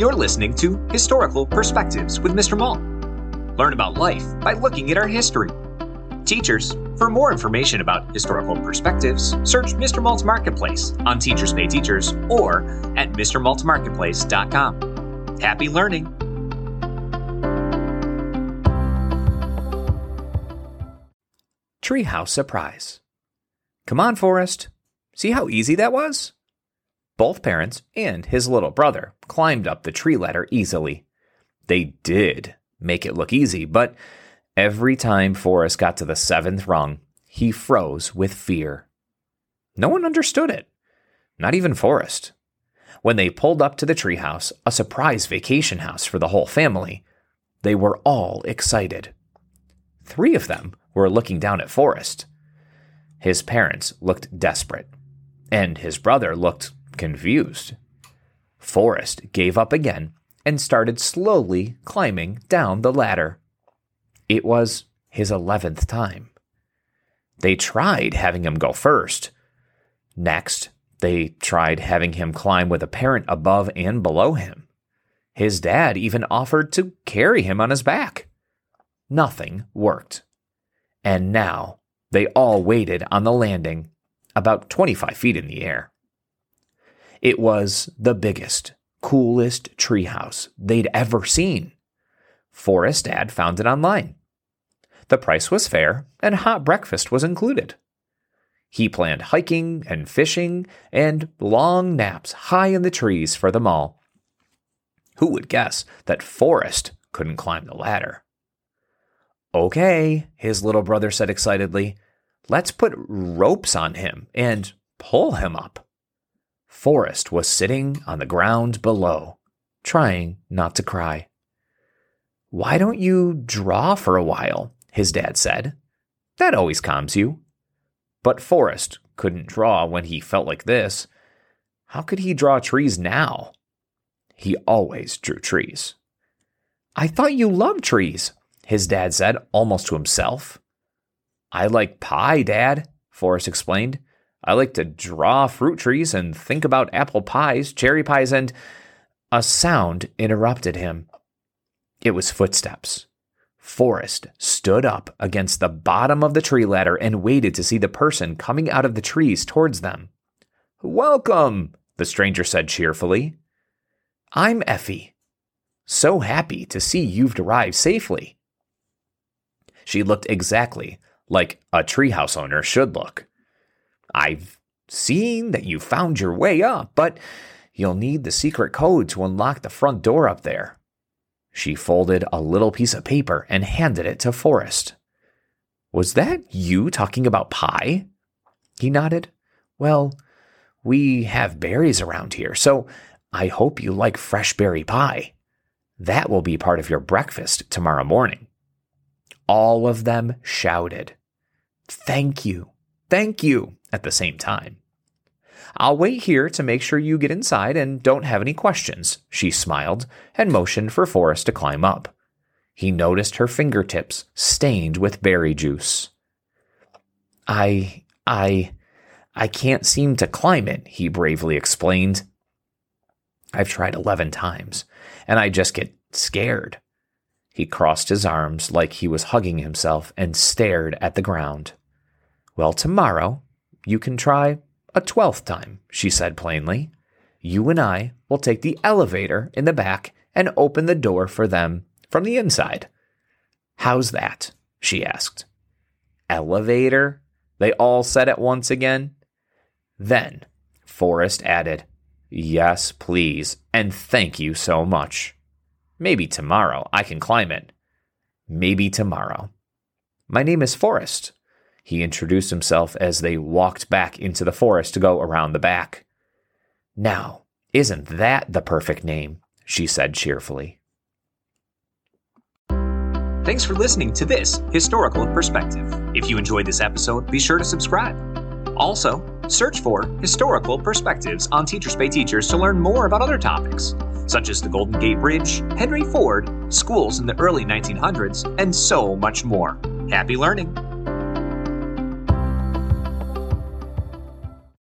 You're listening to Historical Perspectives with Mr. Mault. Learn about life by looking at our history. Teachers, for more information about historical perspectives, search Mr. Mault's Marketplace on Teachers Pay Teachers or at MrMaultMarketplace.com. Happy learning! Treehouse Surprise. Come on, Forrest. See how easy that was? Both parents and his little brother climbed up the tree ladder easily. They did make it look easy, but every time Forrest got to the seventh rung, he froze with fear. No one understood it, not even Forrest. When they pulled up to the treehouse, a surprise vacation house for the whole family, they were all excited. Three of them were looking down at Forrest. His parents looked desperate, and his brother looked confused. Forrest gave up again and started slowly climbing down the ladder. It was his eleventh time. They tried having him go first. Next, they tried having him climb with a parent above and below him. His dad even offered to carry him on his back. Nothing worked. And now they all waited on the landing, about 25 feet in the air. It was the biggest, coolest treehouse they'd ever seen. Forrest Dad found it online. The price was fair, and hot breakfast was included. He planned hiking and fishing and long naps high in the trees for them all. Who would guess that Forrest couldn't climb the ladder? Okay, his little brother said excitedly. Let's put ropes on him and pull him up. Forrest was sitting on the ground below, trying not to cry. Why don't you draw for a while? his dad said. That always calms you. But Forrest couldn't draw when he felt like this. How could he draw trees now? He always drew trees. I thought you loved trees, his dad said, almost to himself. I like pie, Dad, Forrest explained. I like to draw fruit trees and think about apple pies, cherry pies, and. A sound interrupted him. It was footsteps. Forrest stood up against the bottom of the tree ladder and waited to see the person coming out of the trees towards them. Welcome, the stranger said cheerfully. I'm Effie. So happy to see you've arrived safely. She looked exactly like a treehouse owner should look. I've seen that you found your way up, but you'll need the secret code to unlock the front door up there. She folded a little piece of paper and handed it to Forrest. Was that you talking about pie? He nodded. Well, we have berries around here, so I hope you like fresh berry pie. That will be part of your breakfast tomorrow morning. All of them shouted, Thank you, thank you, at the same time. I'll wait here to make sure you get inside and don't have any questions, she smiled and motioned for Forrest to climb up. He noticed her fingertips stained with berry juice. I, I, I can't seem to climb it, he bravely explained. I've tried 11 times, and I just get scared. He crossed his arms like he was hugging himself and stared at the ground. Well, tomorrow you can try a twelfth time, she said plainly. You and I will take the elevator in the back and open the door for them from the inside. How's that? she asked. Elevator? They all said at once again. Then Forrest added, Yes, please, and thank you so much. Maybe tomorrow I can climb it. Maybe tomorrow. My name is Forrest. He introduced himself as they walked back into the forest to go around the back. Now, isn't that the perfect name? she said cheerfully. Thanks for listening to this historical perspective. If you enjoyed this episode, be sure to subscribe. Also, search for historical perspectives on Teachers Pay Teachers to learn more about other topics such as the Golden Gate Bridge, Henry Ford, schools in the early 1900s, and so much more. Happy learning!